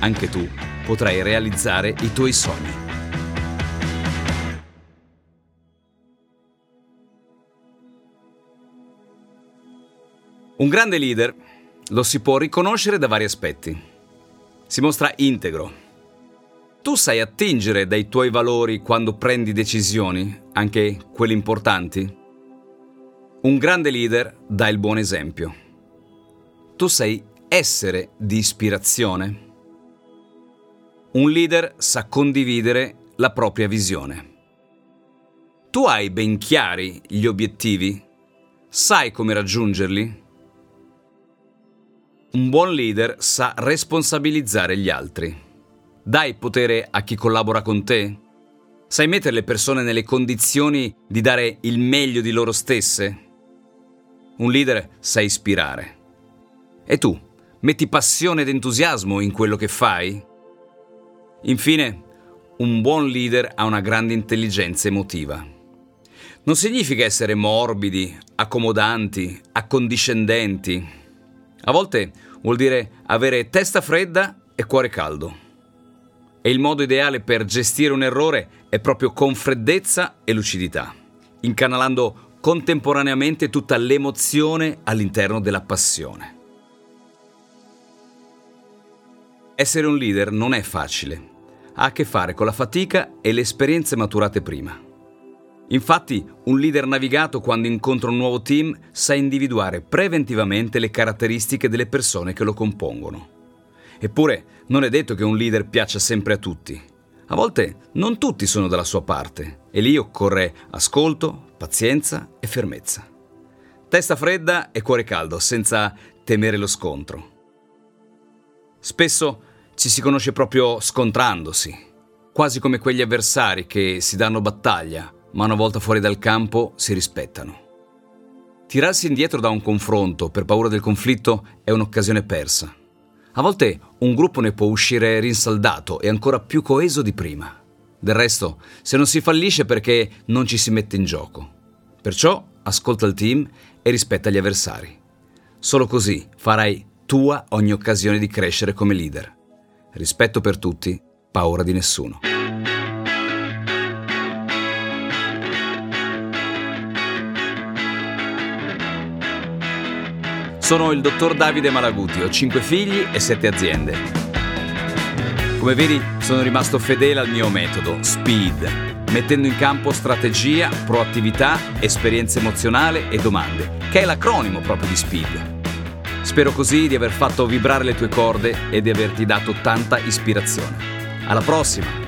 anche tu potrai realizzare i tuoi sogni. Un grande leader lo si può riconoscere da vari aspetti. Si mostra integro. Tu sai attingere dai tuoi valori quando prendi decisioni, anche quelle importanti? Un grande leader dà il buon esempio. Tu sai essere di ispirazione. Un leader sa condividere la propria visione. Tu hai ben chiari gli obiettivi? Sai come raggiungerli? Un buon leader sa responsabilizzare gli altri. Dai potere a chi collabora con te? Sai mettere le persone nelle condizioni di dare il meglio di loro stesse? Un leader sa ispirare. E tu? Metti passione ed entusiasmo in quello che fai? Infine, un buon leader ha una grande intelligenza emotiva. Non significa essere morbidi, accomodanti, accondiscendenti. A volte vuol dire avere testa fredda e cuore caldo. E il modo ideale per gestire un errore è proprio con freddezza e lucidità, incanalando contemporaneamente tutta l'emozione all'interno della passione. Essere un leader non è facile. Ha a che fare con la fatica e le esperienze maturate prima. Infatti, un leader navigato quando incontra un nuovo team sa individuare preventivamente le caratteristiche delle persone che lo compongono. Eppure, non è detto che un leader piaccia sempre a tutti. A volte non tutti sono dalla sua parte e lì occorre ascolto, pazienza e fermezza. Testa fredda e cuore caldo, senza temere lo scontro. Spesso ci si conosce proprio scontrandosi, quasi come quegli avversari che si danno battaglia, ma una volta fuori dal campo si rispettano. Tirarsi indietro da un confronto per paura del conflitto è un'occasione persa. A volte un gruppo ne può uscire rinsaldato e ancora più coeso di prima. Del resto, se non si fallisce perché non ci si mette in gioco. Perciò ascolta il team e rispetta gli avversari. Solo così farai tua ogni occasione di crescere come leader. Rispetto per tutti, paura di nessuno. Sono il dottor Davide Malaguti, ho 5 figli e 7 aziende. Come vedi, sono rimasto fedele al mio metodo, SPEED, mettendo in campo strategia, proattività, esperienza emozionale e domande, che è l'acronimo proprio di SPEED. Spero così di aver fatto vibrare le tue corde e di averti dato tanta ispirazione. Alla prossima!